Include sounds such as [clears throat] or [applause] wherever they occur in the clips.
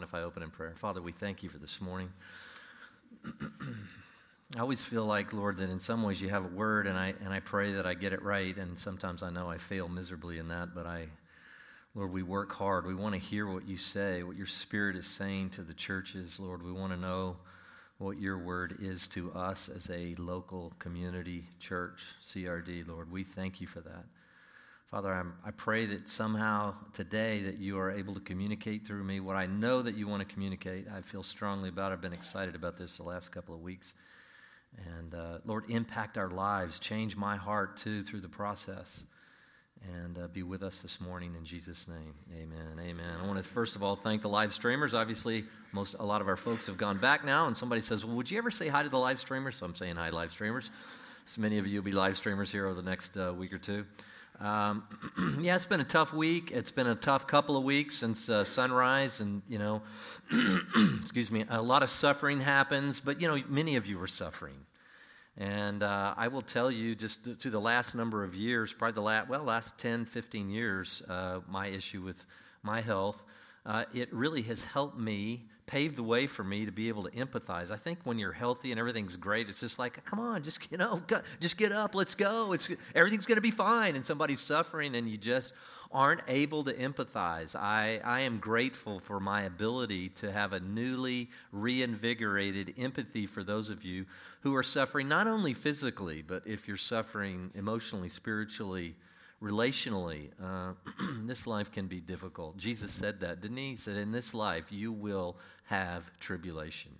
mind if I open in prayer? Father, we thank you for this morning. [clears throat] I always feel like, Lord, that in some ways you have a word, and I, and I pray that I get it right, and sometimes I know I fail miserably in that, but I, Lord, we work hard. We want to hear what you say, what your Spirit is saying to the churches. Lord, we want to know what your word is to us as a local community church, CRD, Lord. We thank you for that. Father, I'm, i pray that somehow today that you are able to communicate through me what I know that you want to communicate. I feel strongly about it. I've been excited about this the last couple of weeks. And uh, Lord, impact our lives, change my heart too through the process and uh, be with us this morning in Jesus' name. Amen. Amen. I want to first of all thank the live streamers. Obviously, most a lot of our folks have gone back now, and somebody says, "Well, would you ever say hi to the live streamers?" So I'm saying hi, live streamers. So many of you will be live streamers here over the next uh, week or two. Um, [clears throat] yeah, it's been a tough week. It's been a tough couple of weeks since uh, sunrise, and you know, [clears throat] excuse me, a lot of suffering happens. But you know, many of you are suffering. And uh, I will tell you, just to, the last number of years, probably the last, well, last 10, 15 years, uh, my issue with my health, uh, it really has helped me, pave the way for me to be able to empathize. I think when you're healthy and everything's great, it's just like, come on, just, you know, go, just get up, let's go. It's, everything's going to be fine. And somebody's suffering and you just aren't able to empathize. I, I am grateful for my ability to have a newly reinvigorated empathy for those of you who are suffering not only physically, but if you're suffering emotionally, spiritually, relationally, uh, [clears throat] this life can be difficult. Jesus said that, didn't he? He said, In this life, you will have tribulation.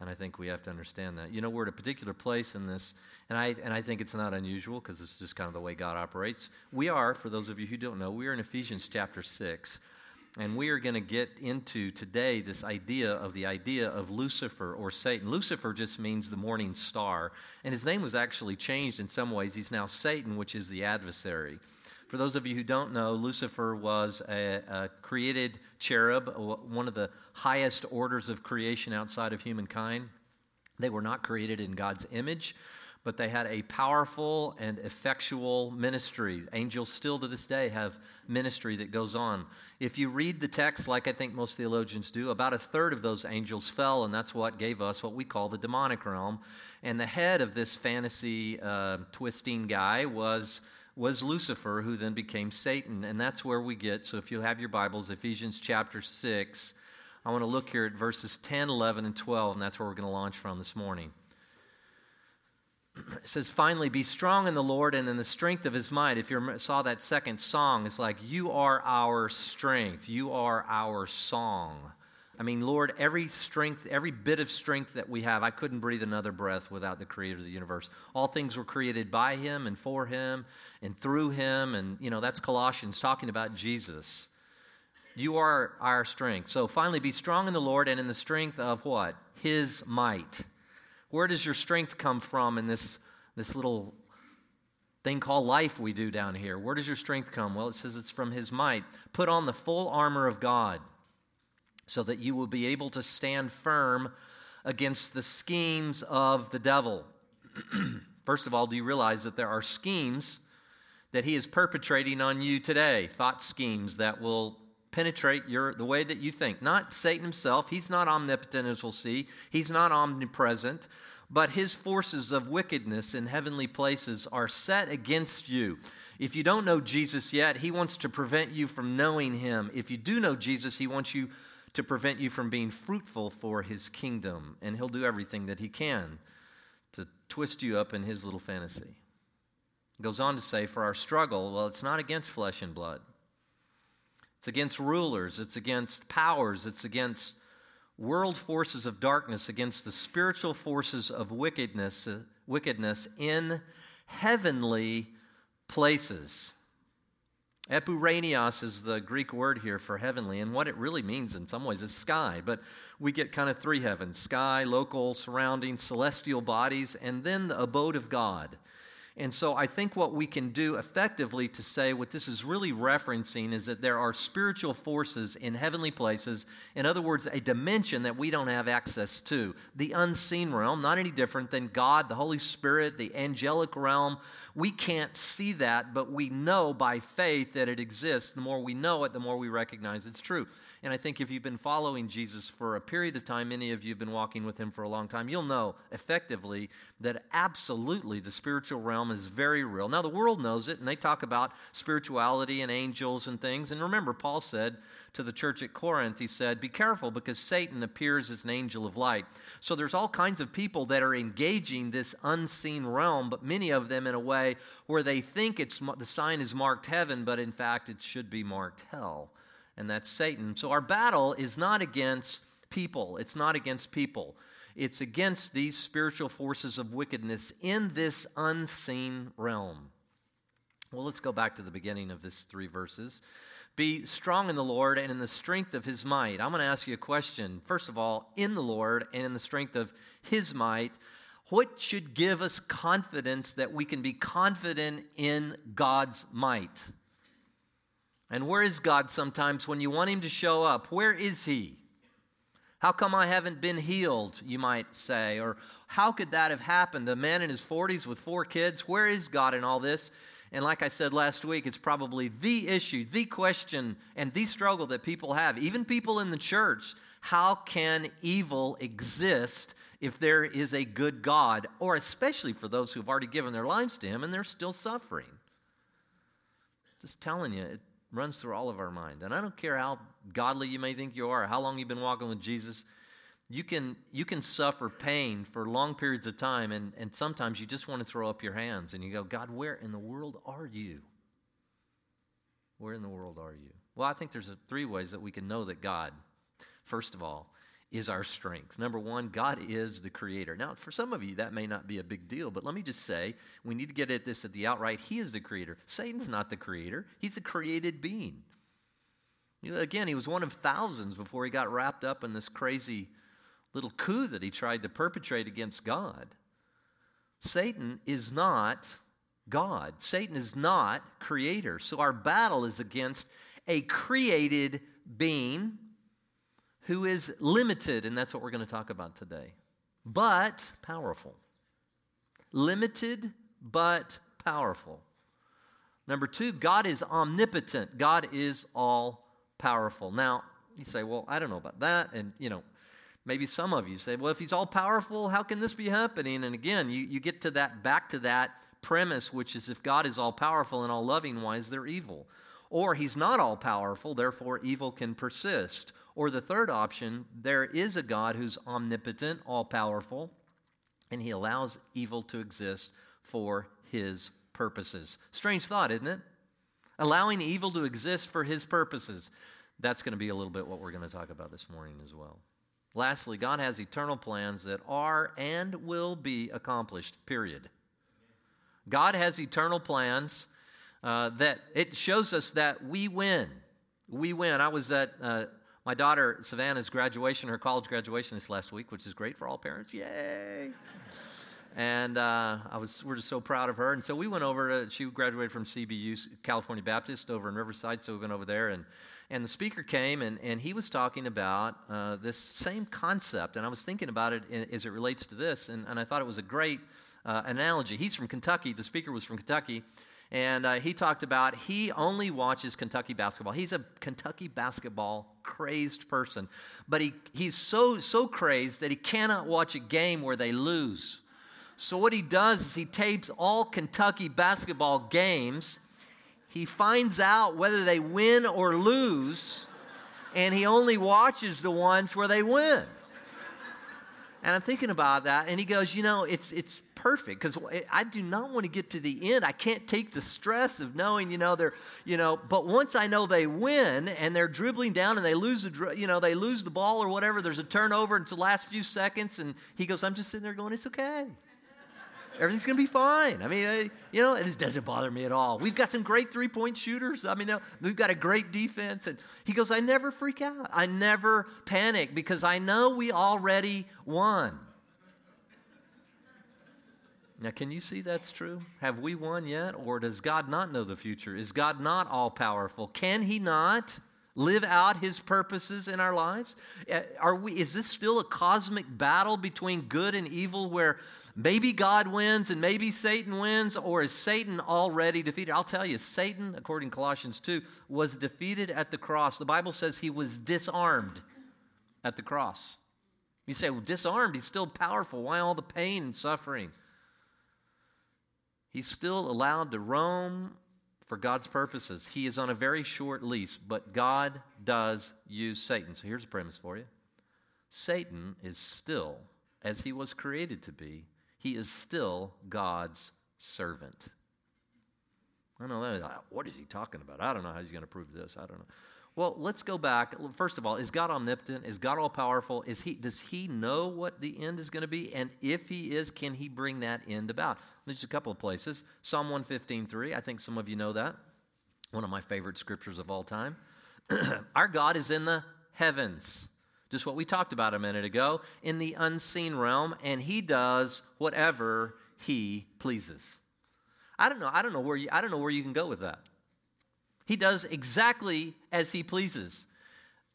And I think we have to understand that. You know, we're at a particular place in this, and I, and I think it's not unusual because it's just kind of the way God operates. We are, for those of you who don't know, we are in Ephesians chapter 6. And we are going to get into today this idea of the idea of Lucifer or Satan. Lucifer just means the morning star. And his name was actually changed in some ways. He's now Satan, which is the adversary. For those of you who don't know, Lucifer was a, a, created cherub, one of the highest orders of creation outside of humankind. They were not created in God's image, but they had a powerful and effectual ministry. Angels still to this day have ministry that goes on. If you read the text, like I think most theologians do, about a third of those angels fell, and that's what gave us what we call the demonic realm. And the head of this fantasy uh, twisting guy was was Lucifer, who then became Satan. And that's where we get. So if you have your Bibles, Ephesians chapter 6, I want to look here at verses 10, 11, and 12, and that's where we're going to launch from this morning. It [clears throat] says, finally, be strong in the Lord and in the strength of his might. If you saw that second song, it's like, you are our strength. You are our song. I mean, Lord, every strength, every bit of strength that we have, I couldn't breathe another breath without the creator of the universe. All things were created by him and for him and through him. And, you know, that's Colossians talking about Jesus. You are our strength. So finally, be strong in the Lord and in the strength of what? His might. Where does your strength come from in this, this little thing called life we do down here? Where does your strength come? Well, it says it's from his might. Put on the full armor of God so that you will be able to stand firm against the schemes of the devil. [clears throat] First of all, do you realize that there are schemes that he is perpetrating on you today? Thought schemes that will penetrate your the way that you think. Not Satan himself, he's not omnipotent as we'll see. He's not omnipresent, but his forces of wickedness in heavenly places are set against you. If you don't know Jesus yet, he wants to prevent you from knowing him. If you do know Jesus, he wants you to prevent you from being fruitful for his kingdom. And he'll do everything that he can to twist you up in his little fantasy. Goes on to say, For our struggle, well, it's not against flesh and blood, it's against rulers, it's against powers, it's against world forces of darkness, against the spiritual forces of wickedness, uh, wickedness in heavenly places. Epuranios is the Greek word here for heavenly, and what it really means in some ways is sky. But we get kind of three heavens sky, local, surrounding, celestial bodies, and then the abode of God. And so I think what we can do effectively to say what this is really referencing is that there are spiritual forces in heavenly places. In other words, a dimension that we don't have access to. The unseen realm, not any different than God, the Holy Spirit, the angelic realm. We can't see that, but we know by faith that it exists. The more we know it, the more we recognize it's true. And I think if you've been following Jesus for a period of time, many of you have been walking with him for a long time, you'll know effectively that absolutely the spiritual realm is very real. Now, the world knows it, and they talk about spirituality and angels and things. And remember, Paul said, to the church at Corinth, he said, Be careful because Satan appears as an angel of light. So there's all kinds of people that are engaging this unseen realm, but many of them in a way where they think it's the sign is marked heaven, but in fact it should be marked hell. And that's Satan. So our battle is not against people. It's not against people. It's against these spiritual forces of wickedness in this unseen realm. Well, let's go back to the beginning of this three verses. Be strong in the Lord and in the strength of his might. I'm going to ask you a question. First of all, in the Lord and in the strength of his might, what should give us confidence that we can be confident in God's might? And where is God sometimes when you want him to show up? Where is he? How come I haven't been healed, you might say? Or how could that have happened? A man in his 40s with four kids, where is God in all this? And like I said last week, it's probably the issue, the question, and the struggle that people have, even people in the church. How can evil exist if there is a good God, or especially for those who've already given their lives to Him and they're still suffering? Just telling you, runs through all of our mind. And I don't care how godly you may think you are, how long you've been walking with Jesus you can, you can suffer pain for long periods of time, and, and sometimes you just want to throw up your hands and you go, God, where in the world are you? Where in the world are you? Well, I think there's three ways that we can know that God, first of all, is our strength. Number one, God is the creator. Now, for some of you, that may not be a big deal, but let me just say, we need to get at this at the outright. He is the creator. Satan's not the creator, he's a created being. Again, he was one of thousands before he got wrapped up in this crazy little coup that he tried to perpetrate against God. Satan is not God. Satan is not creator. So our battle is against a created being who is limited, and that's what we're going to talk about today, but powerful. Limited, but powerful. Number two, God is omnipotent. God is all powerful. Now, you say, well, I don't know about that. And, you know, Maybe some of you say, well, if he's all powerful, how can this be happening? And again, you, you get to that back to that premise, which is if God is all powerful and all loving, why is there evil? Or he's not all powerful, therefore evil can persist. Or the third option, there is a God who's omnipotent, all powerful, and he allows evil to exist for his purposes. Strange thought, isn't it? Allowing evil to exist for his purposes. That's going to be a little bit what we're going to talk about this morning as well. Lastly, God has eternal plans that are and will be accomplished, period. God has eternal plans uh, that it shows us that we win. We win. I was at uh, my daughter Savannah's graduation, her college graduation this last week, which is great for all parents. Yay! and uh, I was, we're just so proud of her. And so we went over to, she graduated from CBU, California Baptist, over in Riverside. So we went over there and and the speaker came and, and he was talking about uh, this same concept. And I was thinking about it as it relates to this, and, and I thought it was a great uh, analogy. He's from Kentucky, the speaker was from Kentucky. And uh, he talked about he only watches Kentucky basketball. He's a Kentucky basketball crazed person, but he, he's so so crazed that he cannot watch a game where they lose. So what he does is he tapes all Kentucky basketball games he finds out whether they win or lose, and he only watches the ones where they win. And I'm thinking about that, and he goes, You know, it's, it's perfect because I do not want to get to the end. I can't take the stress of knowing, you know, they're, you know, but once I know they win and they're dribbling down and they lose, the, you know, they lose the ball or whatever, there's a turnover, and it's the last few seconds, and he goes, I'm just sitting there going, It's okay. Everything's going to be fine. I mean, I, you know, this doesn't bother me at all. We've got some great three point shooters. I mean, we've got a great defense. And he goes, I never freak out. I never panic because I know we already won. Now, can you see that's true? Have we won yet? Or does God not know the future? Is God not all powerful? Can He not? live out his purposes in our lives? Uh, are we, is this still a cosmic battle between good and evil where maybe God wins and maybe Satan wins, or is Satan already defeated? I'll tell you, Satan, according to Colossians 2, was defeated at the cross. The Bible says he was disarmed at the cross. You say, well, disarmed, he's still powerful. Why all the pain and suffering? He's still allowed to roam for God's purposes. He is on a very short lease, but God does use Satan. So here's a premise for you Satan is still, as he was created to be, he is still God's servant. I don't know. What is he talking about? I don't know how he's going to prove this. I don't know. Well, let's go back. First of all, is God omnipotent? Is God all powerful? Is he, does he know what the end is going to be? And if he is, can he bring that end about? There's a couple of places. Psalm 115.3, I think some of you know that. One of my favorite scriptures of all time. [clears throat] Our God is in the heavens. Just what we talked about a minute ago, in the unseen realm, and he does whatever he pleases. I don't know. I don't know where you, I don't know where you can go with that. He does exactly as he pleases.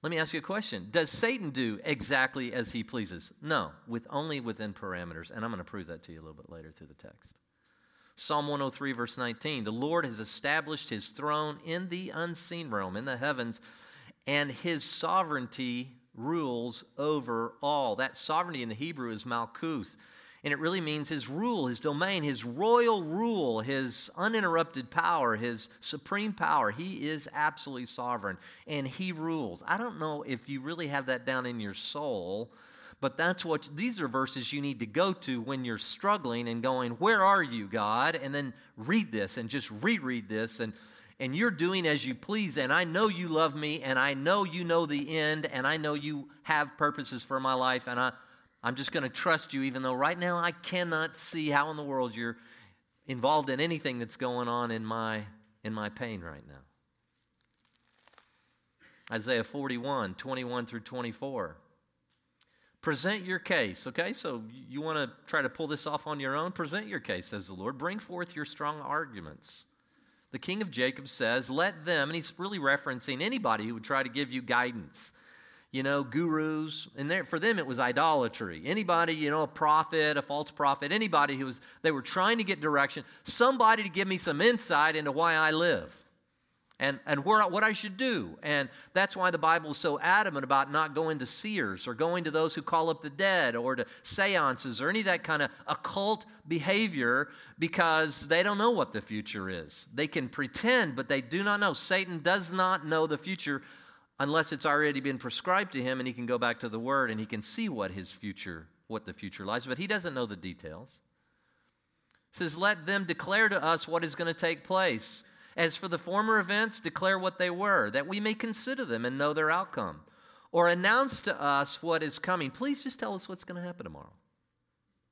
Let me ask you a question. Does Satan do exactly as he pleases? No, with only within parameters, and I'm going to prove that to you a little bit later through the text. Psalm 103 verse 19. The Lord has established his throne in the unseen realm, in the heavens, and his sovereignty rules over all. That sovereignty in the Hebrew is malkuth and it really means his rule, his domain, his royal rule, his uninterrupted power, his supreme power. He is absolutely sovereign and he rules. I don't know if you really have that down in your soul, but that's what these are verses you need to go to when you're struggling and going, Where are you, God? And then read this and just reread this and and you're doing as you please, and I know you love me, and I know you know the end, and I know you have purposes for my life, and I, I'm just going to trust you, even though right now I cannot see how in the world you're involved in anything that's going on in my, in my pain right now. Isaiah 41, 21 through 24. Present your case, okay? So you want to try to pull this off on your own? Present your case, says the Lord. Bring forth your strong arguments. The king of Jacob says, Let them, and he's really referencing anybody who would try to give you guidance you know, gurus, and for them it was idolatry. Anybody, you know, a prophet, a false prophet, anybody who was, they were trying to get direction, somebody to give me some insight into why I live and, and where, what I should do. And that's why the Bible is so adamant about not going to seers or going to those who call up the dead or to seances or any of that kind of occult behavior because they don't know what the future is. They can pretend, but they do not know. Satan does not know the future unless it's already been prescribed to him and he can go back to the word and he can see what his future what the future lies but he doesn't know the details it says let them declare to us what is going to take place as for the former events declare what they were that we may consider them and know their outcome. Or announce to us what is coming. Please just tell us what's going to happen tomorrow.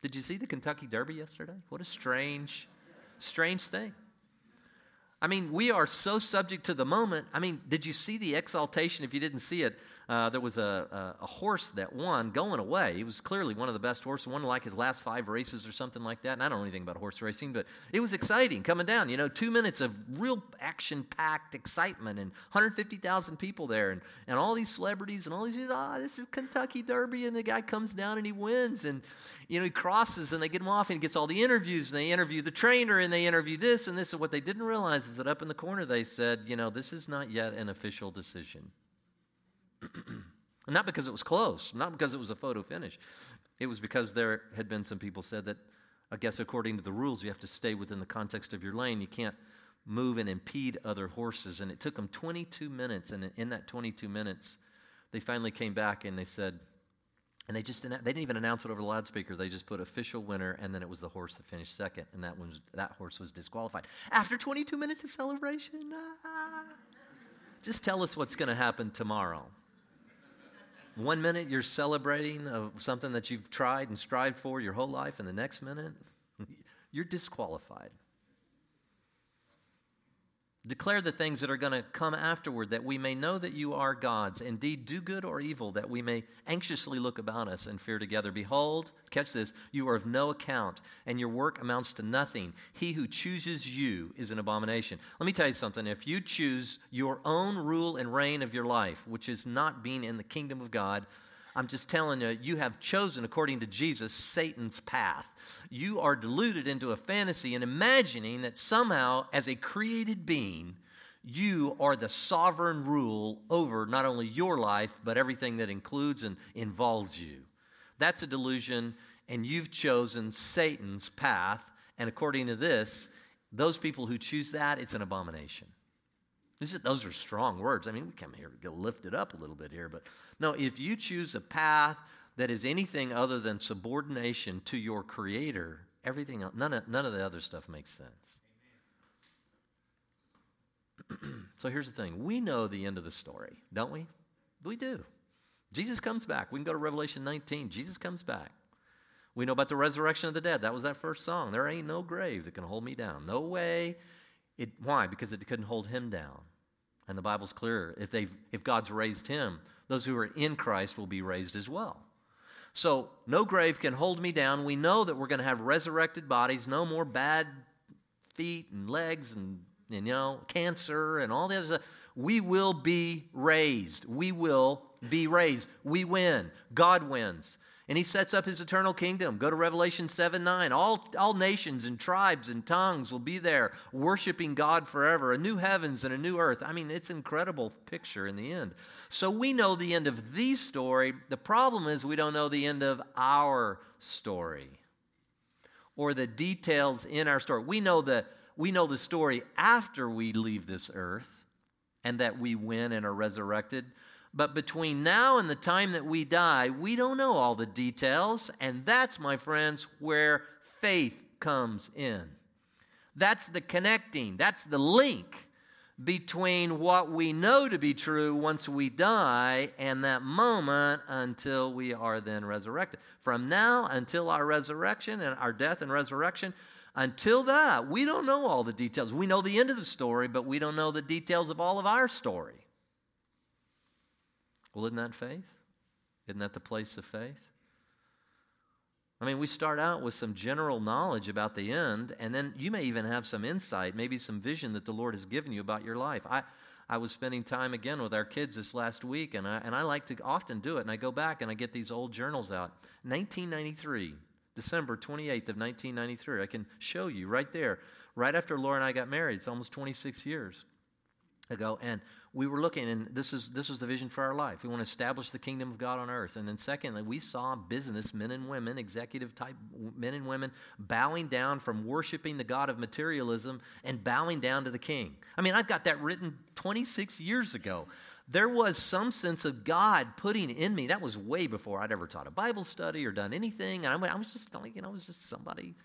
Did you see the kentucky derby yesterday? What a strange strange thing. I mean, we are so subject to the moment. I mean, did you see the exaltation? If you didn't see it, uh, there was a, a, a, horse that won going away. He was clearly one of the best horses, won like his last five races or something like that. And I don't know anything about horse racing, but it was exciting coming down. You know, two minutes of real action packed excitement and 150,000 people there and, and all these celebrities and all these, ah, oh, this is Kentucky Derby. And the guy comes down and he wins. And, you know, he crosses and they get him off and he gets all the interviews and they interview the trainer and they interview this and this. And what they didn't realize is that up in the corner they said, you know, this is not yet an official decision. [clears throat] not because it was close, not because it was a photo finish. It was because there had been some people said that, I guess, according to the rules, you have to stay within the context of your lane. You can't move and impede other horses. And it took them 22 minutes. And in that 22 minutes, they finally came back and they said, and they just they didn't even announce it over the loudspeaker. They just put official winner, and then it was the horse that finished second, and that was that horse was disqualified after 22 minutes of celebration. Ah. Just tell us what's going to happen tomorrow. One minute you're celebrating of something that you've tried and strived for your whole life, and the next minute [laughs] you're disqualified. Declare the things that are going to come afterward, that we may know that you are God's. Indeed, do good or evil, that we may anxiously look about us and fear together. Behold, catch this, you are of no account, and your work amounts to nothing. He who chooses you is an abomination. Let me tell you something. If you choose your own rule and reign of your life, which is not being in the kingdom of God, I'm just telling you, you have chosen, according to Jesus, Satan's path. You are deluded into a fantasy and imagining that somehow, as a created being, you are the sovereign rule over not only your life, but everything that includes and involves you. That's a delusion, and you've chosen Satan's path. And according to this, those people who choose that, it's an abomination. Is, those are strong words. I mean, we come here to lift it up a little bit here, but no, if you choose a path that is anything other than subordination to your Creator, everything, none of, none of the other stuff makes sense. [clears throat] so here's the thing we know the end of the story, don't we? We do. Jesus comes back. We can go to Revelation 19. Jesus comes back. We know about the resurrection of the dead. That was that first song. There ain't no grave that can hold me down. No way. It, why? Because it couldn't hold him down. And the Bible's clear. If, they've, if God's raised him, those who are in Christ will be raised as well. So no grave can hold me down. We know that we're going to have resurrected bodies, no more bad feet and legs and, and you know cancer and all the other stuff. We will be raised. We will be raised. We win. God wins. And he sets up his eternal kingdom. Go to Revelation 7 9. All, all nations and tribes and tongues will be there worshiping God forever. A new heavens and a new earth. I mean, it's an incredible picture in the end. So we know the end of the story. The problem is we don't know the end of our story or the details in our story. We know the, we know the story after we leave this earth and that we win and are resurrected. But between now and the time that we die, we don't know all the details. And that's, my friends, where faith comes in. That's the connecting, that's the link between what we know to be true once we die and that moment until we are then resurrected. From now until our resurrection and our death and resurrection, until that, we don't know all the details. We know the end of the story, but we don't know the details of all of our story. Well, isn't that faith? Isn't that the place of faith? I mean, we start out with some general knowledge about the end, and then you may even have some insight, maybe some vision that the Lord has given you about your life. I, I was spending time again with our kids this last week, and I, and I like to often do it, and I go back and I get these old journals out. 1993, December 28th of 1993. I can show you right there, right after Laura and I got married. It's almost 26 years ago, and we were looking, and this is this was the vision for our life. We want to establish the kingdom of God on earth. And then, secondly, we saw business men and women, executive type men and women, bowing down from worshiping the God of materialism and bowing down to the King. I mean, I've got that written 26 years ago. There was some sense of God putting in me. That was way before I'd ever taught a Bible study or done anything. And I was just like, you know, I was just somebody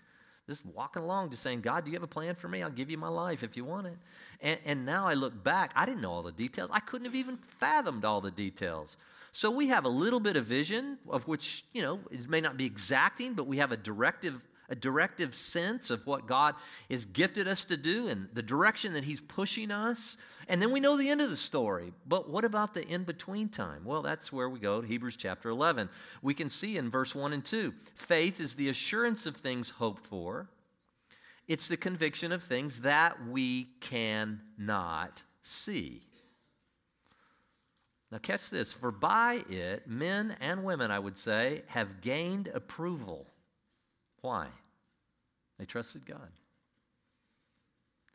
just walking along, just saying, God, do you have a plan for me? I'll give you my life if you want it. And, and now I look back, I didn't know all the details. I couldn't have even fathomed all the details. So we have a little bit of vision, of which, you know, it may not be exacting, but we have a directive a directive sense of what God has gifted us to do and the direction that He's pushing us. And then we know the end of the story. But what about the in between time? Well, that's where we go to Hebrews chapter 11. We can see in verse 1 and 2 faith is the assurance of things hoped for, it's the conviction of things that we cannot see. Now, catch this. For by it, men and women, I would say, have gained approval. Why? They trusted God.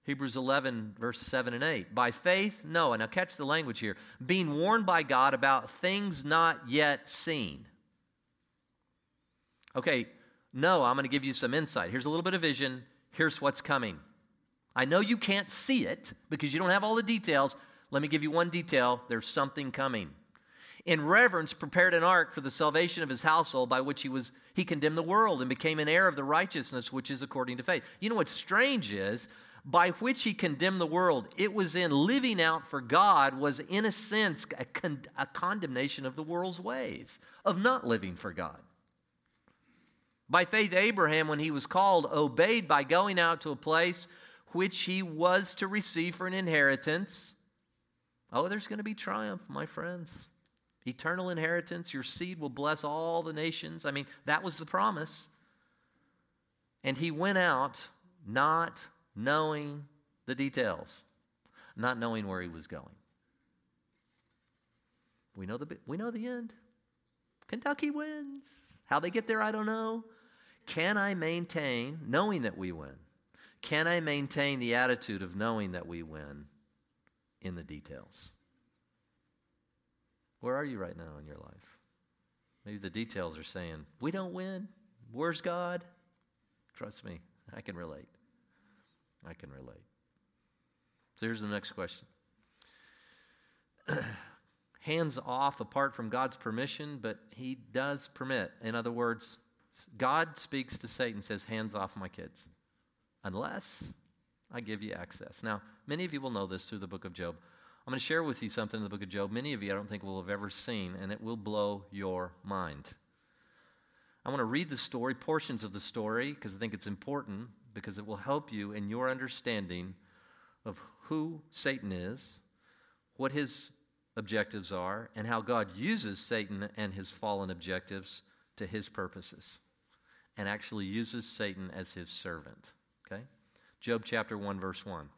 Hebrews 11, verse 7 and 8. By faith, Noah, now catch the language here, being warned by God about things not yet seen. Okay, Noah, I'm going to give you some insight. Here's a little bit of vision. Here's what's coming. I know you can't see it because you don't have all the details. Let me give you one detail there's something coming in reverence prepared an ark for the salvation of his household by which he was he condemned the world and became an heir of the righteousness which is according to faith. You know what's strange is by which he condemned the world it was in living out for god was in a sense a, con- a condemnation of the world's ways of not living for god. By faith abraham when he was called obeyed by going out to a place which he was to receive for an inheritance. Oh there's going to be triumph my friends eternal inheritance. Your seed will bless all the nations. I mean, that was the promise. And he went out not knowing the details, not knowing where he was going. We know the, we know the end. Kentucky wins. How they get there, I don't know. Can I maintain, knowing that we win, can I maintain the attitude of knowing that we win in the details? Where are you right now in your life? Maybe the details are saying, We don't win. Where's God? Trust me, I can relate. I can relate. So here's the next question [clears throat] Hands off apart from God's permission, but He does permit. In other words, God speaks to Satan, says, Hands off my kids, unless I give you access. Now, many of you will know this through the book of Job. I'm going to share with you something in the book of Job. Many of you I don't think will have ever seen, and it will blow your mind. I want to read the story, portions of the story, because I think it's important, because it will help you in your understanding of who Satan is, what his objectives are, and how God uses Satan and his fallen objectives to his purposes, and actually uses Satan as his servant. Okay? Job chapter 1, verse 1.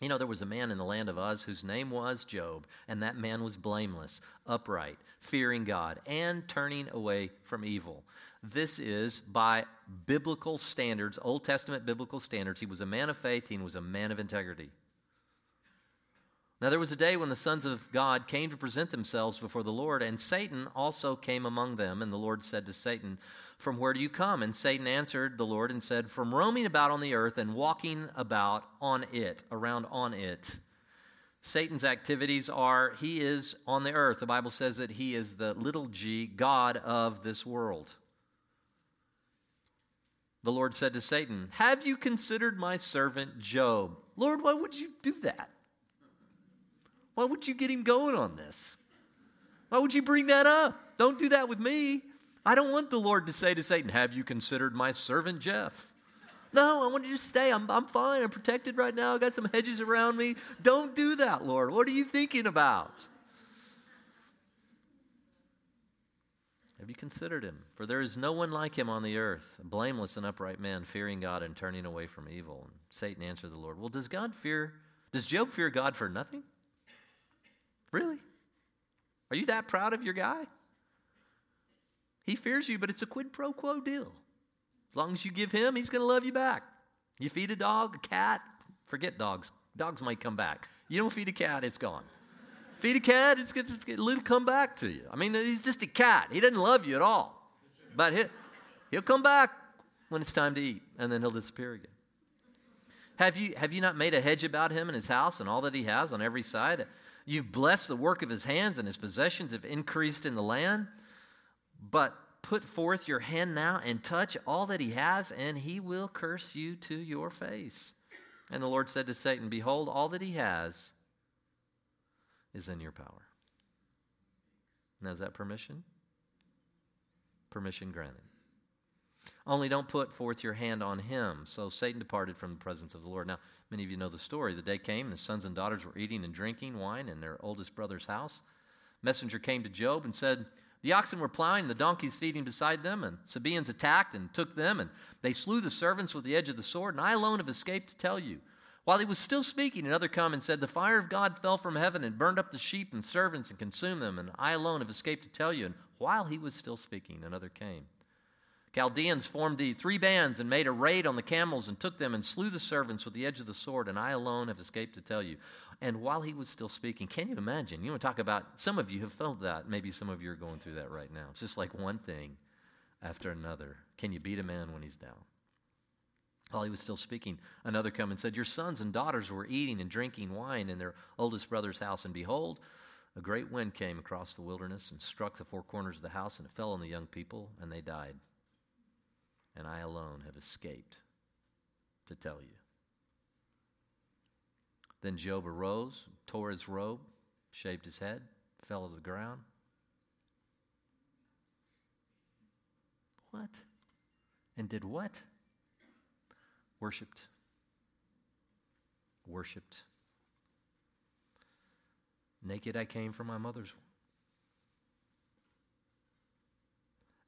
You know, there was a man in the land of Uz whose name was Job, and that man was blameless, upright, fearing God, and turning away from evil. This is by biblical standards, Old Testament biblical standards. He was a man of faith, he was a man of integrity. Now, there was a day when the sons of God came to present themselves before the Lord, and Satan also came among them. And the Lord said to Satan, From where do you come? And Satan answered the Lord and said, From roaming about on the earth and walking about on it, around on it. Satan's activities are he is on the earth. The Bible says that he is the little g, God of this world. The Lord said to Satan, Have you considered my servant Job? Lord, why would you do that? Why would you get him going on this? Why would you bring that up? Don't do that with me. I don't want the Lord to say to Satan, Have you considered my servant Jeff? No, I want you to stay. I'm, I'm fine. I'm protected right now. I got some hedges around me. Don't do that, Lord. What are you thinking about? Have you considered him? For there is no one like him on the earth, a blameless and upright man, fearing God and turning away from evil. And Satan answered the Lord, Well, does God fear, does Job fear God for nothing? Really? Are you that proud of your guy? He fears you, but it's a quid pro quo deal. As long as you give him, he's going to love you back. You feed a dog, a cat, forget dogs. Dogs might come back. You don't feed a cat, it's gone. feed a cat, it's going to come back to you. I mean, he's just a cat. He doesn't love you at all. But he'll, he'll come back when it's time to eat, and then he'll disappear again. Have you, have you not made a hedge about him and his house and all that he has on every side? You've blessed the work of his hands, and his possessions have increased in the land. But put forth your hand now and touch all that he has, and he will curse you to your face. And the Lord said to Satan, Behold, all that he has is in your power. Now, is that permission? Permission granted. Only don't put forth your hand on him. So Satan departed from the presence of the Lord. Now, many of you know the story. The day came, and sons and daughters were eating and drinking wine in their oldest brother's house. Messenger came to Job and said, The oxen were plowing, the donkeys feeding beside them, and Sabaeans attacked and took them, and they slew the servants with the edge of the sword, and I alone have escaped to tell you. While he was still speaking, another come and said, The fire of God fell from heaven and burned up the sheep and servants and consumed them, and I alone have escaped to tell you. And while he was still speaking, another came Chaldeans formed the three bands and made a raid on the camels and took them and slew the servants with the edge of the sword, and I alone have escaped to tell you. And while he was still speaking, can you imagine? You want to talk about, some of you have felt that. Maybe some of you are going through that right now. It's just like one thing after another. Can you beat a man when he's down? While he was still speaking, another come and said, Your sons and daughters were eating and drinking wine in their oldest brother's house, and behold, a great wind came across the wilderness and struck the four corners of the house, and it fell on the young people, and they died and I alone have escaped to tell you. Then Job arose, tore his robe, shaved his head, fell to the ground. What? And did what? Worshipped. Worshipped. Naked I came from my mother's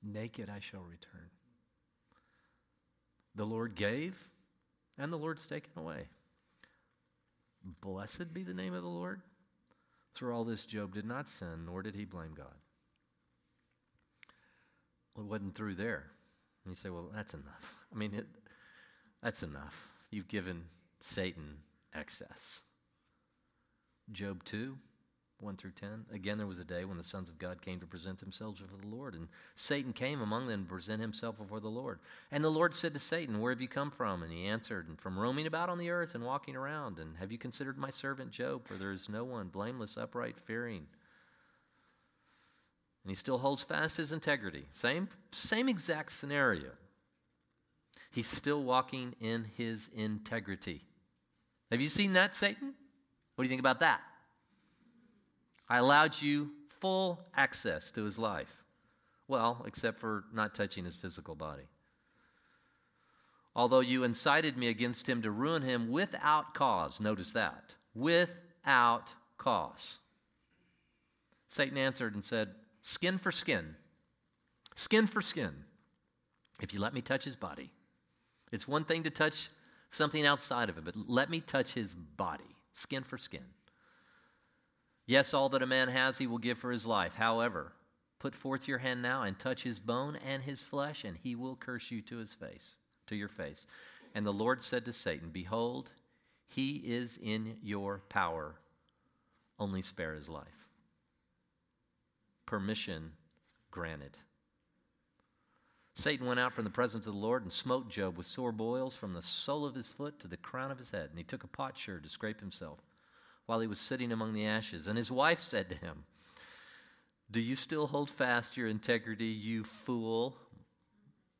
womb. Naked I shall return. The Lord gave, and the Lord's taken away. Blessed be the name of the Lord. Through all this, Job did not sin, nor did he blame God. well, it wasn't through there. And you say, well, that's enough. [laughs] I mean, it, that's enough. You've given Satan excess. Job 2, 1 through 10. Again, there was a day when the sons of God came to present themselves before the Lord, and Satan came among them to present himself before the Lord. And the Lord said to Satan, Where have you come from? And he answered, From roaming about on the earth and walking around. And have you considered my servant Job? For there is no one blameless, upright, fearing. And he still holds fast his integrity. Same, same exact scenario. He's still walking in his integrity. Have you seen that, Satan? What do you think about that? I allowed you full access to his life. Well, except for not touching his physical body. Although you incited me against him to ruin him without cause. Notice that. Without cause. Satan answered and said, Skin for skin. Skin for skin. If you let me touch his body, it's one thing to touch something outside of him, but let me touch his body, skin for skin. Yes, all that a man has, he will give for his life. However, put forth your hand now and touch his bone and his flesh, and he will curse you to his face, to your face. And the Lord said to Satan, Behold, he is in your power. Only spare his life. Permission granted. Satan went out from the presence of the Lord and smote Job with sore boils from the sole of his foot to the crown of his head. And he took a potsherd to scrape himself while he was sitting among the ashes. And his wife said to him, Do you still hold fast your integrity, you fool?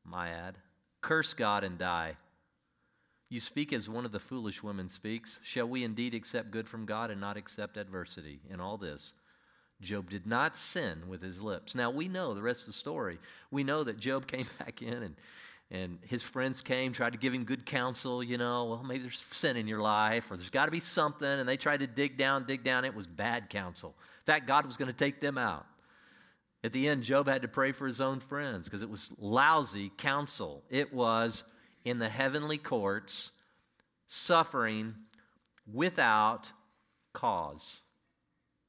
My ad. Curse God and die. You speak as one of the foolish women speaks. Shall we indeed accept good from God and not accept adversity? In all this, Job did not sin with his lips. Now we know the rest of the story. We know that Job [laughs] came back in and and his friends came, tried to give him good counsel, you know, well, maybe there's sin in your life, or there's got to be something. And they tried to dig down, dig down. It was bad counsel. In fact, God was going to take them out. At the end, Job had to pray for his own friends because it was lousy counsel. It was in the heavenly courts, suffering without cause.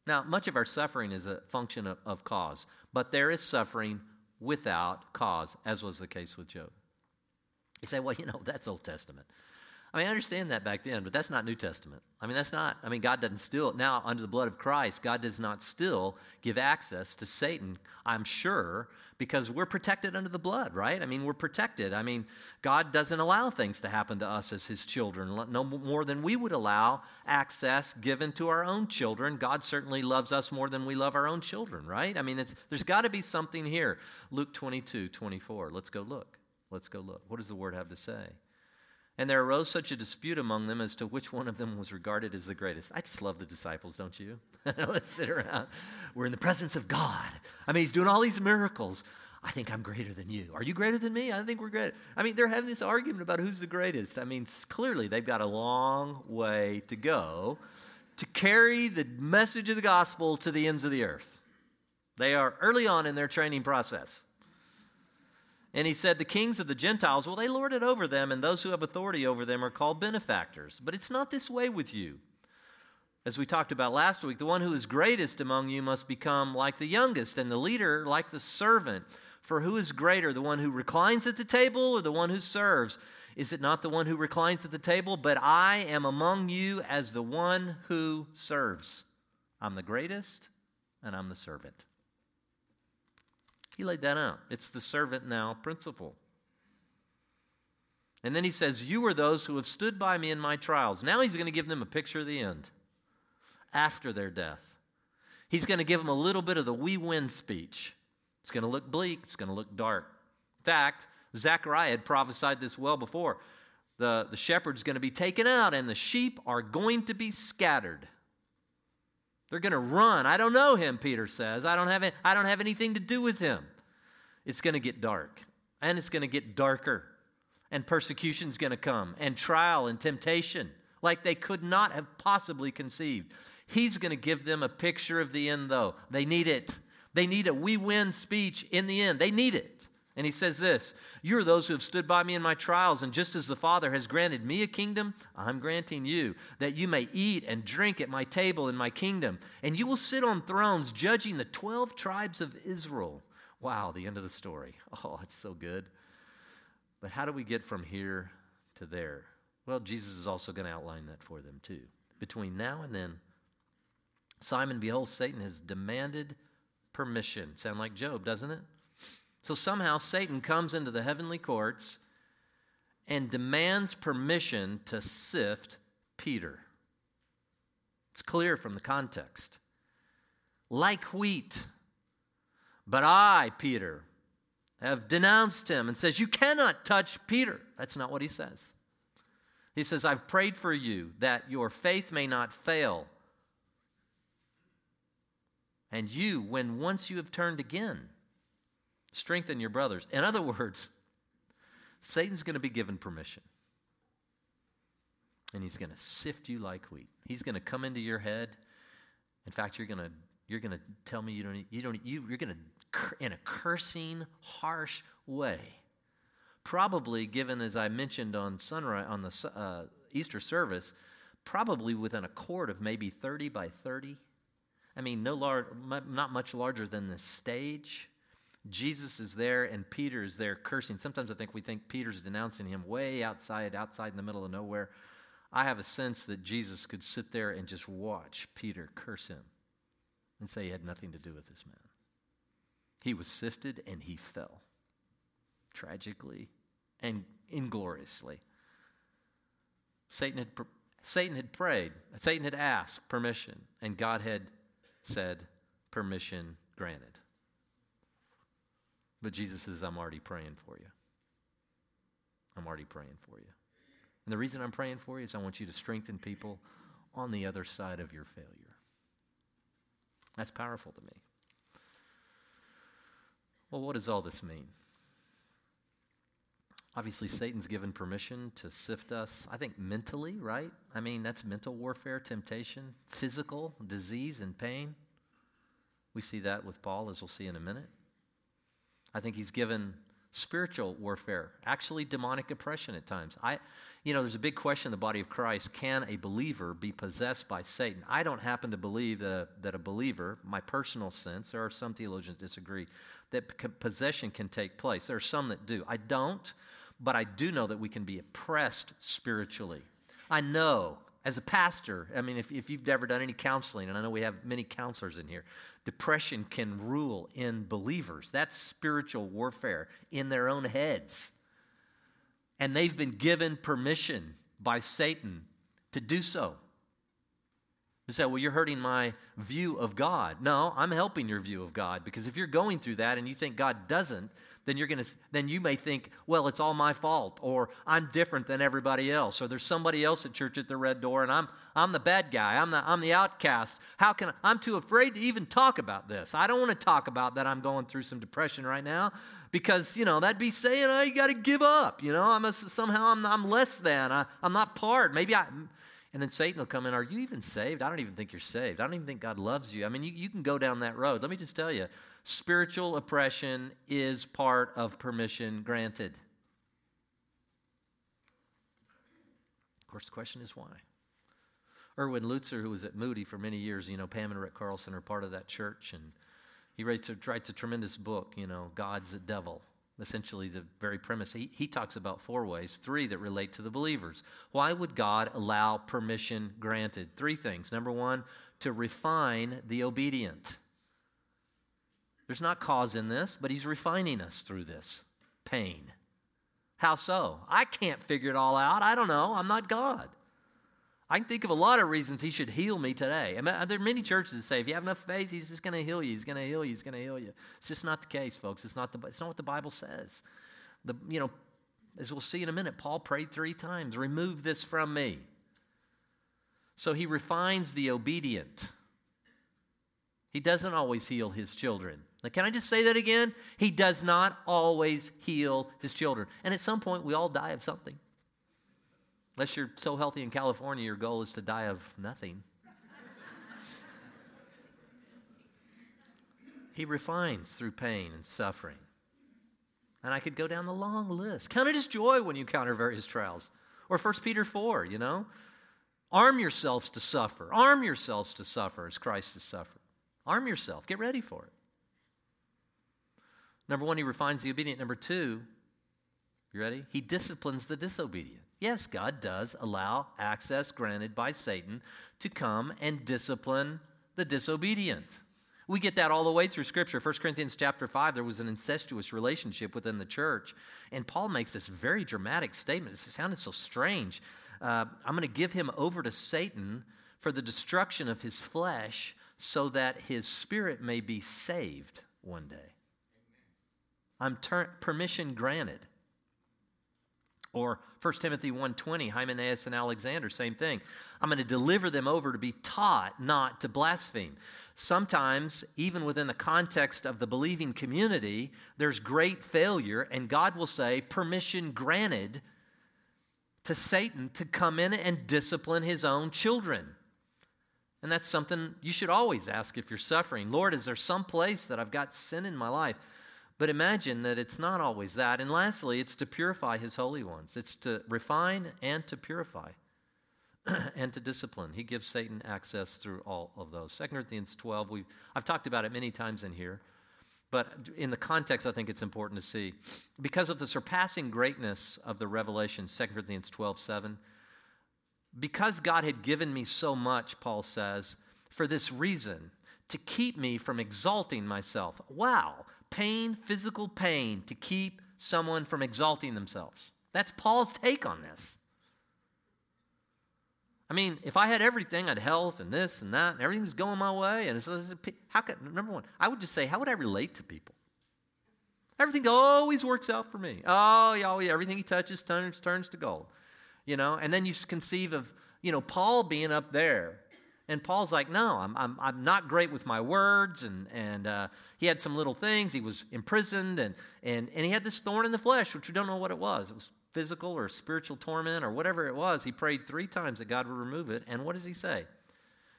Now, much of our suffering is a function of, of cause, but there is suffering without cause, as was the case with Job. You say, well, you know, that's Old Testament. I mean, I understand that back then, but that's not New Testament. I mean, that's not, I mean, God doesn't still, now under the blood of Christ, God does not still give access to Satan, I'm sure, because we're protected under the blood, right? I mean, we're protected. I mean, God doesn't allow things to happen to us as His children, no more than we would allow access given to our own children. God certainly loves us more than we love our own children, right? I mean, there's got to be something here. Luke 22, 24. Let's go look. Let's go look. What does the word have to say? And there arose such a dispute among them as to which one of them was regarded as the greatest. I just love the disciples, don't you? [laughs] Let's sit around. We're in the presence of God. I mean, He's doing all these miracles. I think I'm greater than you. Are you greater than me? I think we're great. I mean, they're having this argument about who's the greatest. I mean, clearly they've got a long way to go to carry the message of the gospel to the ends of the earth. They are early on in their training process. And he said, The kings of the Gentiles, well, they lord it over them, and those who have authority over them are called benefactors. But it's not this way with you. As we talked about last week, the one who is greatest among you must become like the youngest, and the leader like the servant. For who is greater, the one who reclines at the table or the one who serves? Is it not the one who reclines at the table? But I am among you as the one who serves. I'm the greatest, and I'm the servant. He laid that out. It's the servant now principle. And then he says, You are those who have stood by me in my trials. Now he's going to give them a picture of the end after their death. He's going to give them a little bit of the we win speech. It's going to look bleak, it's going to look dark. In fact, Zechariah had prophesied this well before. The, the shepherd's going to be taken out, and the sheep are going to be scattered. They're going to run. I don't know him, Peter says. I don't have, any, I don't have anything to do with him. It's going to get dark, and it's going to get darker, and persecution's going to come, and trial and temptation like they could not have possibly conceived. He's going to give them a picture of the end, though. They need it. They need a we win speech in the end. They need it. And he says this You are those who have stood by me in my trials, and just as the Father has granted me a kingdom, I'm granting you, that you may eat and drink at my table in my kingdom. And you will sit on thrones judging the 12 tribes of Israel. Wow, the end of the story. [laughs] Oh, it's so good. But how do we get from here to there? Well, Jesus is also going to outline that for them too. Between now and then, Simon, behold, Satan has demanded permission. Sound like Job, doesn't it? So somehow Satan comes into the heavenly courts and demands permission to sift Peter. It's clear from the context. Like wheat. But I, Peter, have denounced him and says, You cannot touch Peter. That's not what he says. He says, I've prayed for you that your faith may not fail. And you, when once you have turned again, strengthen your brothers. In other words, Satan's going to be given permission. And he's going to sift you like wheat. He's going to come into your head. In fact, you're going to you're going to tell me you don't you don't you, you're going to in a cursing harsh way. Probably given as I mentioned on sunrise on the uh, Easter service, probably within a court of maybe 30 by 30. I mean, no large, not much larger than the stage. Jesus is there and Peter is there cursing. Sometimes I think we think Peter's denouncing him way outside, outside in the middle of nowhere. I have a sense that Jesus could sit there and just watch Peter curse him and say he had nothing to do with this man. He was sifted and he fell tragically and ingloriously. Satan had, Satan had prayed, Satan had asked permission, and God had said, permission granted. But Jesus says, I'm already praying for you. I'm already praying for you. And the reason I'm praying for you is I want you to strengthen people on the other side of your failure. That's powerful to me. Well, what does all this mean? Obviously, Satan's given permission to sift us, I think mentally, right? I mean, that's mental warfare, temptation, physical, disease, and pain. We see that with Paul, as we'll see in a minute. I think he's given spiritual warfare, actually demonic oppression at times. I, you know, there's a big question in the body of Christ can a believer be possessed by Satan? I don't happen to believe that a, that a believer, my personal sense, there are some theologians disagree, that possession can take place. There are some that do. I don't, but I do know that we can be oppressed spiritually. I know as a pastor, I mean, if, if you've ever done any counseling, and I know we have many counselors in here, depression can rule in believers. That's spiritual warfare in their own heads. And they've been given permission by Satan to do so. You say, well, you're hurting my view of God. No, I'm helping your view of God because if you're going through that and you think God doesn't, then you're going to then you may think, well, it's all my fault or I'm different than everybody else or there's somebody else at church at the red door and I'm I'm the bad guy. I'm the I'm the outcast. How can I, I'm too afraid to even talk about this. I don't want to talk about that I'm going through some depression right now because, you know, that'd be saying oh, you got to give up, you know? I'm a, somehow I'm I'm less than. I, I'm not part. Maybe I and then Satan will come in, Are you even saved? I don't even think you're saved. I don't even think God loves you. I mean, you, you can go down that road. Let me just tell you spiritual oppression is part of permission granted. Of course, the question is why. Erwin Lutzer, who was at Moody for many years, you know, Pam and Rick Carlson are part of that church, and he writes a, writes a tremendous book, you know, God's a Devil. Essentially, the very premise. He, he talks about four ways, three that relate to the believers. Why would God allow permission granted? Three things. Number one, to refine the obedient. There's not cause in this, but he's refining us through this pain. How so? I can't figure it all out. I don't know. I'm not God. I can think of a lot of reasons he should heal me today. And uh, there are many churches that say if you have enough faith, he's just going to heal you. He's going to heal you. He's going to heal you. It's just not the case, folks. It's not, the, it's not what the Bible says. The, you know, as we'll see in a minute, Paul prayed three times remove this from me. So he refines the obedient. He doesn't always heal his children. Now, can I just say that again? He does not always heal his children. And at some point, we all die of something. Unless you're so healthy in California, your goal is to die of nothing. he refines through pain and suffering. And I could go down the long list. Count it as joy when you encounter various trials. Or 1 Peter 4, you know? Arm yourselves to suffer. Arm yourselves to suffer as Christ has suffered. Arm yourself. Get ready for it. Number one, he refines the obedient. Number two, you ready? He disciplines the disobedient. Yes, God does allow access granted by Satan to come and discipline the disobedient. We get that all the way through Scripture. 1 Corinthians chapter 5, there was an incestuous relationship within the church. And Paul makes this very dramatic statement. It sounded so strange. Uh, I'm going to give him over to Satan for the destruction of his flesh so that his spirit may be saved one day. I'm ter- permission granted. Or 1 Timothy 1:20, Hymenaeus and Alexander, same thing. I'm going to deliver them over to be taught not to blaspheme. Sometimes, even within the context of the believing community, there's great failure, and God will say, permission granted to Satan to come in and discipline his own children. And that's something you should always ask if you're suffering. Lord, is there some place that I've got sin in my life? But imagine that it's not always that. And lastly, it's to purify his holy ones, it's to refine and to purify [clears throat] and to discipline. He gives Satan access through all of those. 2 Corinthians 12, we've, I've talked about it many times in here. But in the context, I think it's important to see. Because of the surpassing greatness of the revelation, 2 Corinthians 12, 7, because God had given me so much, Paul says, for this reason, to keep me from exalting myself. Wow, pain, physical pain, to keep someone from exalting themselves. That's Paul's take on this. I mean, if I had everything, I had health and this and that, and everything's going my way, and so, how could, number one, I would just say, how would I relate to people? Everything always works out for me. Oh, yeah, oh, everything he touches turns, turns to gold you know, and then you conceive of, you know, Paul being up there. And Paul's like, no, I'm, I'm, I'm not great with my words. And, and uh, he had some little things. He was imprisoned, and, and, and he had this thorn in the flesh, which we don't know what it was. It was physical or spiritual torment or whatever it was. He prayed three times that God would remove it. And what does he say?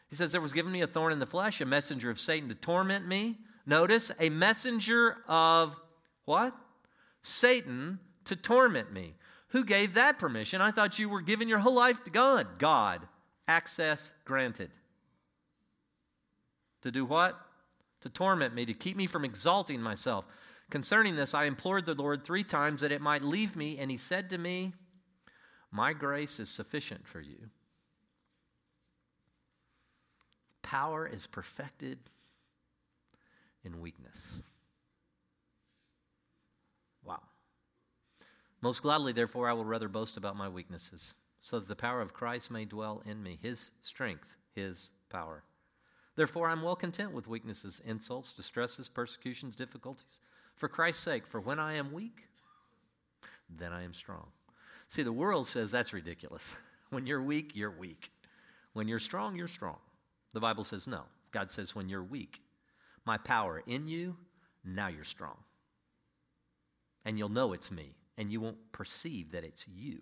He says, There was given me a thorn in the flesh, a messenger of Satan to torment me. Notice, a messenger of what? Satan to torment me. Who gave that permission? I thought you were giving your whole life to God. God. Access granted. To do what? To torment me, to keep me from exalting myself. Concerning this, I implored the Lord three times that it might leave me, and he said to me, My grace is sufficient for you. Power is perfected in weakness. Wow. Most gladly, therefore, I will rather boast about my weaknesses, so that the power of Christ may dwell in me, his strength, his power. Therefore, I'm well content with weaknesses, insults, distresses, persecutions, difficulties, for Christ's sake, for when I am weak, then I am strong. See, the world says that's ridiculous. [laughs] When you're weak, you're weak. When you're strong, you're strong. The Bible says no. God says, when you're weak, my power in you, now you're strong. And you'll know it's me and you won't perceive that it's you.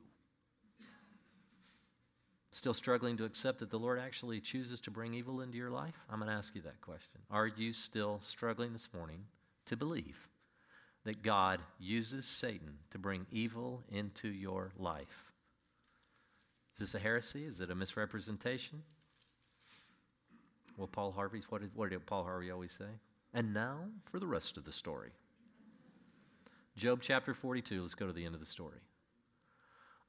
Still struggling to accept that the Lord actually chooses to bring evil into your life? I'm going to ask you that question. Are you still struggling this morning to believe that God uses Satan to bring evil into your life? Is this a heresy? Is it a misrepresentation? Well, Paul Harvey's, what did, what did Paul Harvey always say? And now for the rest of the story. Job chapter 42. Let's go to the end of the story.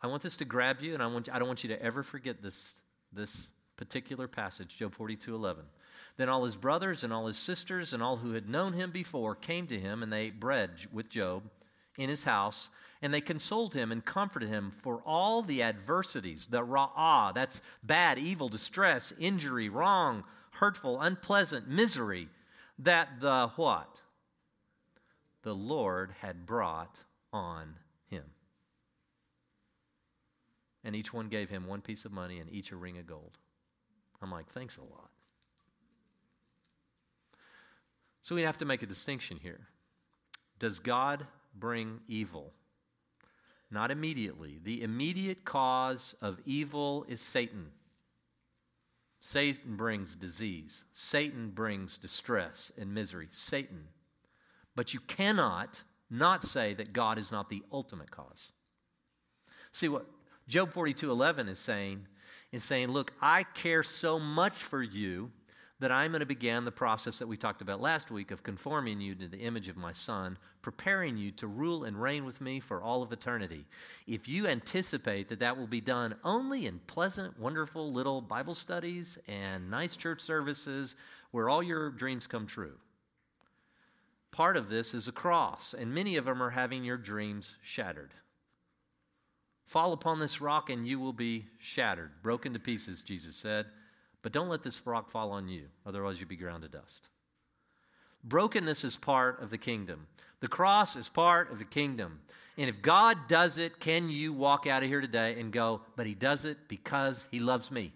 I want this to grab you, and I, want, I don't want you to ever forget this, this particular passage, Job 42 11. Then all his brothers and all his sisters and all who had known him before came to him, and they ate bread with Job in his house, and they consoled him and comforted him for all the adversities, the ra'ah, that's bad, evil, distress, injury, wrong, hurtful, unpleasant, misery, that the what? the Lord had brought on. And each one gave him one piece of money and each a ring of gold. I'm like, thanks a lot. So we have to make a distinction here. Does God bring evil? Not immediately. The immediate cause of evil is Satan. Satan brings disease. Satan brings distress and misery. Satan but you cannot not say that God is not the ultimate cause. See what Job 42:11 is saying is saying, "Look, I care so much for you that I'm going to begin the process that we talked about last week of conforming you to the image of my Son, preparing you to rule and reign with me for all of eternity. If you anticipate that that will be done only in pleasant, wonderful little Bible studies and nice church services where all your dreams come true, part of this is a cross, and many of them are having your dreams shattered. Fall upon this rock and you will be shattered, broken to pieces, Jesus said. But don't let this rock fall on you, otherwise, you'll be ground to dust. Brokenness is part of the kingdom. The cross is part of the kingdom. And if God does it, can you walk out of here today and go, but He does it because He loves me?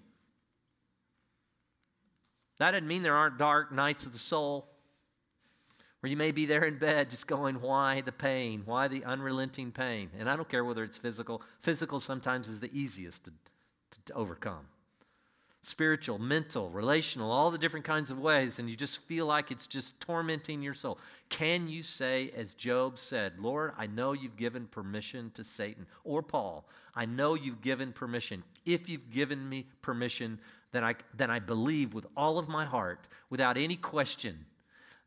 That doesn't mean there aren't dark nights of the soul where you may be there in bed just going, why the pain? Why the unrelenting pain? And I don't care whether it's physical. Physical sometimes is the easiest to, to, to overcome spiritual, mental, relational, all the different kinds of ways, and you just feel like it's just tormenting your soul. Can you say, as Job said, Lord, I know you've given permission to Satan, or Paul, I know you've given permission. If you've given me permission, then I, then I believe with all of my heart, without any question,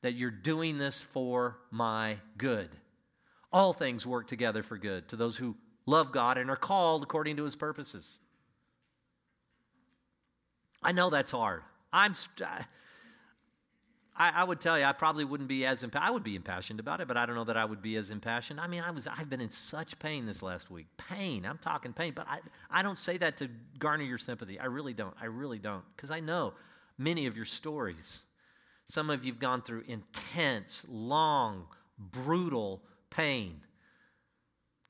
that you're doing this for my good. All things work together for good to those who love God and are called according to his purposes. I know that's hard. I'm. I, I would tell you, I probably wouldn't be as impa- I would be impassioned about it, but I don't know that I would be as impassioned. I mean, I was. I've been in such pain this last week. Pain. I'm talking pain, but I. I don't say that to garner your sympathy. I really don't. I really don't, because I know many of your stories. Some of you've gone through intense, long, brutal pain,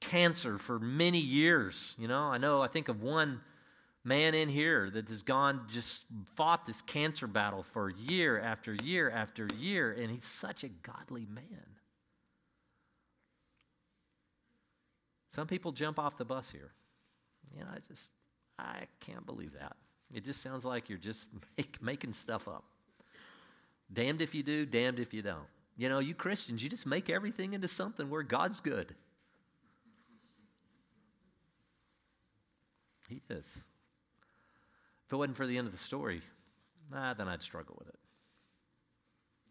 cancer for many years. You know, I know. I think of one man in here that has gone just fought this cancer battle for year after year after year, and he's such a godly man. Some people jump off the bus here. You know, I just, I can't believe that. It just sounds like you're just [laughs] make, making stuff up. Damned if you do, damned if you don't. You know, you Christians, you just make everything into something where God's good. He is. If it wasn't for the end of the story, nah, then I'd struggle with it.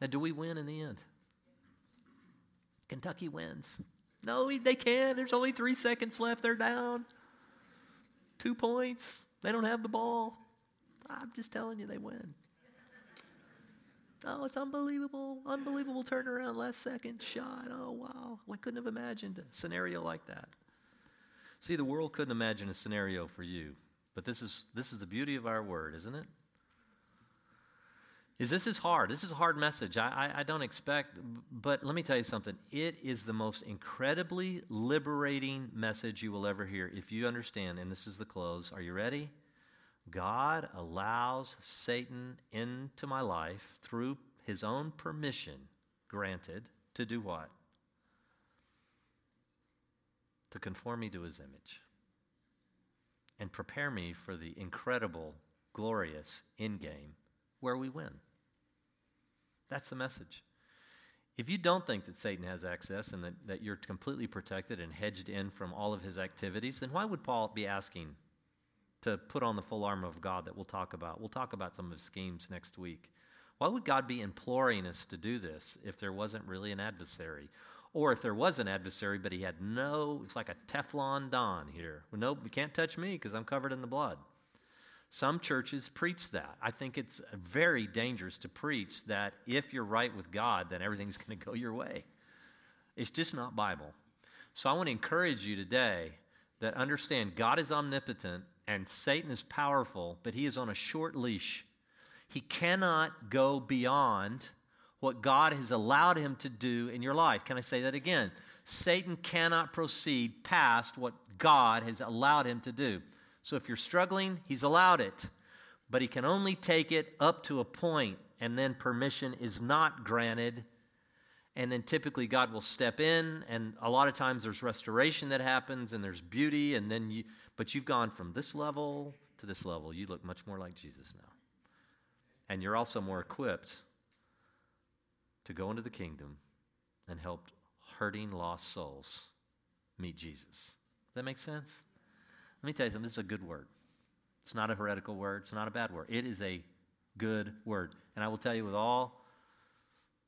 Now, do we win in the end? Kentucky wins. No, they can't. There's only three seconds left. They're down. Two points. They don't have the ball. I'm just telling you, they win. Oh, it's unbelievable. Unbelievable turnaround, last second shot. Oh, wow. We couldn't have imagined a scenario like that. See, the world couldn't imagine a scenario for you. But this is, this is the beauty of our word, isn't it? Is this is hard. This is a hard message. I, I, I don't expect, but let me tell you something. It is the most incredibly liberating message you will ever hear if you understand, and this is the close. Are you ready? God allows Satan into my life through his own permission, granted, to do what? To conform me to his image and prepare me for the incredible, glorious end game where we win. That's the message. If you don't think that Satan has access and that, that you're completely protected and hedged in from all of his activities, then why would Paul be asking to put on the full armor of God that we'll talk about? We'll talk about some of his schemes next week. Why would God be imploring us to do this if there wasn't really an adversary? Or if there was an adversary, but he had no, it's like a Teflon Don here. No, you can't touch me because I'm covered in the blood. Some churches preach that. I think it's very dangerous to preach that if you're right with God, then everything's [laughs] going to go your way. It's just not Bible. So I want to encourage you today that understand God is omnipotent and Satan is powerful, but he is on a short leash. He cannot go beyond what God has allowed him to do in your life. Can I say that again? Satan cannot proceed past what God has allowed him to do. So if you're struggling, he's allowed it, but he can only take it up to a point, and then permission is not granted. And then typically God will step in, and a lot of times there's restoration that happens, and there's beauty, and then you, but you've gone from this level to this level. You look much more like Jesus now. And you're also more equipped to go into the kingdom and help hurting, lost souls meet Jesus. Does that make sense? Let me tell you something. This is a good word. It's not a heretical word. It's not a bad word. It is a good word. And I will tell you with all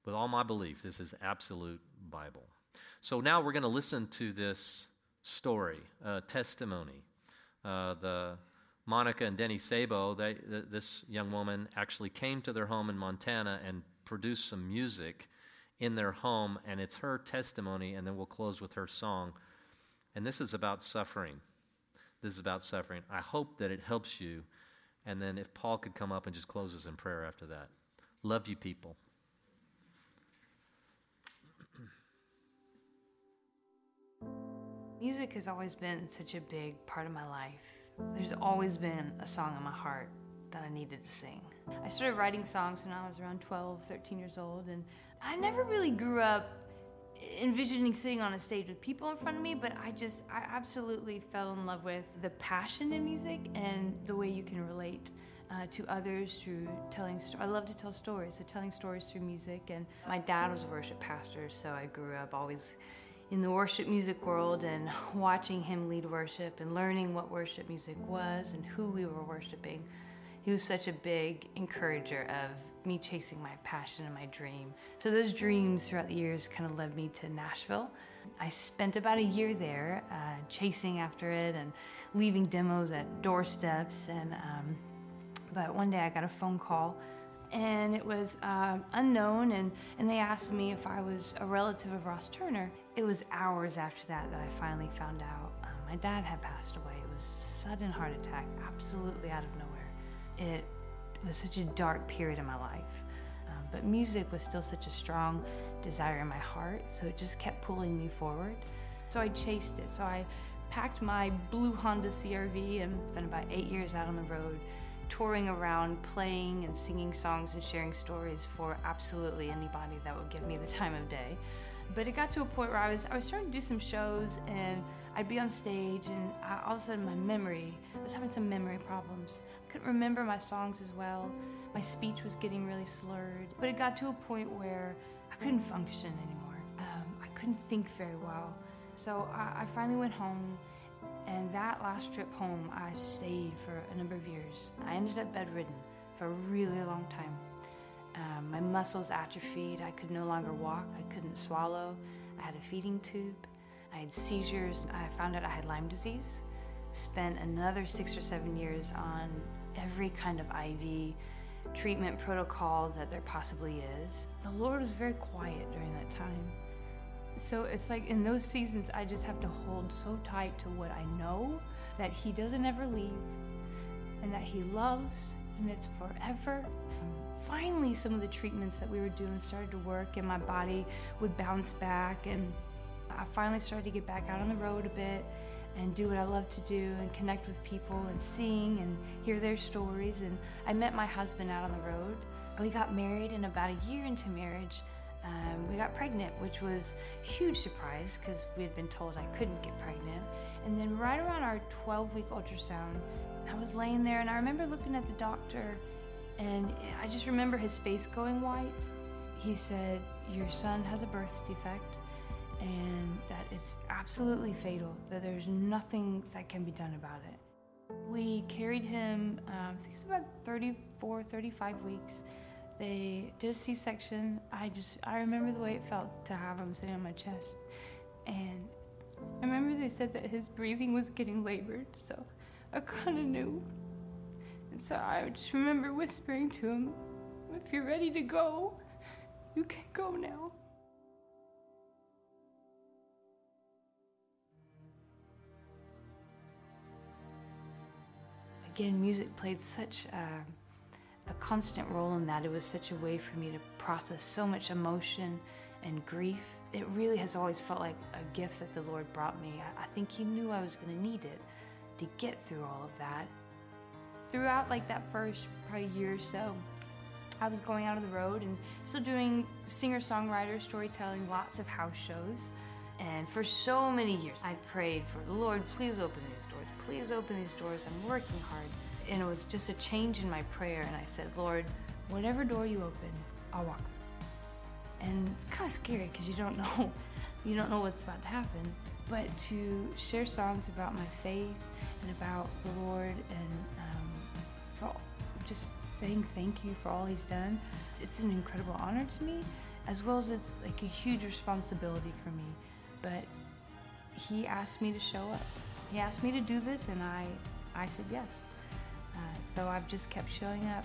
with all my belief, this is absolute Bible. So now we're going to listen to this story, uh, testimony. Uh, the Monica and Denny Sabo, they, th- this young woman actually came to their home in Montana and produced some music in their home, and it's her testimony, and then we'll close with her song. And this is about suffering. This is about suffering. I hope that it helps you. And then if Paul could come up and just close us in prayer after that. Love you, people. Music has always been such a big part of my life. There's always been a song in my heart that I needed to sing. I started writing songs when I was around 12, 13 years old, and I never really grew up envisioning sitting on a stage with people in front of me, but I just, I absolutely fell in love with the passion in music and the way you can relate. Uh, to others through telling sto- I love to tell stories, so telling stories through music. And my dad was a worship pastor, so I grew up always in the worship music world and watching him lead worship and learning what worship music was and who we were worshiping. He was such a big encourager of me chasing my passion and my dream. So those dreams throughout the years kind of led me to Nashville. I spent about a year there uh, chasing after it and leaving demos at doorsteps. And um, but one day I got a phone call, and it was uh, unknown, and and they asked me if I was a relative of Ross Turner. It was hours after that that I finally found out um, my dad had passed away. It was a sudden heart attack, absolutely out of nowhere. It was such a dark period in my life. Um, but music was still such a strong desire in my heart, so it just kept pulling me forward. So I chased it. So I packed my blue Honda CRV and spent about eight years out on the road, touring around, playing and singing songs and sharing stories for absolutely anybody that would give me the time of day. But it got to a point where I was I was starting to do some shows and I'd be on stage and I, all of a sudden my memory I was having some memory problems. I couldn't remember my songs as well. My speech was getting really slurred. But it got to a point where I couldn't function anymore. Um, I couldn't think very well. So I, I finally went home and that last trip home, I stayed for a number of years. I ended up bedridden for a really long time. Um, my muscles atrophied. I could no longer walk. I couldn't swallow. I had a feeding tube. I had seizures. I found out I had Lyme disease. Spent another six or seven years on every kind of IV treatment protocol that there possibly is. The Lord was very quiet during that time. So it's like in those seasons, I just have to hold so tight to what I know that He doesn't ever leave and that He loves and it's forever. Finally, some of the treatments that we were doing started to work and my body would bounce back. And I finally started to get back out on the road a bit and do what I love to do and connect with people and sing and hear their stories. And I met my husband out on the road. We got married, and about a year into marriage, um, we got pregnant, which was a huge surprise because we had been told I couldn't get pregnant. And then right around our 12 week ultrasound, I was laying there and I remember looking at the doctor and I just remember his face going white. He said, Your son has a birth defect and that it's absolutely fatal, that there's nothing that can be done about it. We carried him, um, I think it's about 34, 35 weeks. They did a C section. I just, I remember the way it felt to have him sitting on my chest. And I remember they said that his breathing was getting labored, so I kind of knew. And so I just remember whispering to him, If you're ready to go, you can go now. Again, music played such a, a constant role in that. It was such a way for me to process so much emotion and grief. It really has always felt like a gift that the Lord brought me. I, I think He knew I was going to need it to get through all of that. Throughout like that first probably year or so, I was going out of the road and still doing singer-songwriter storytelling, lots of house shows. And for so many years, I prayed for the Lord, please open these doors, please open these doors. I'm working hard. And it was just a change in my prayer. And I said, Lord, whatever door you open, I'll walk through. And it's kind of scary because you don't [laughs] know, you don't know what's about to happen. But to share songs about my faith and about the Lord and um, for just saying thank you for all he's done. It's an incredible honor to me, as well as it's like a huge responsibility for me. But he asked me to show up. He asked me to do this, and I, I said yes. Uh, so I've just kept showing up.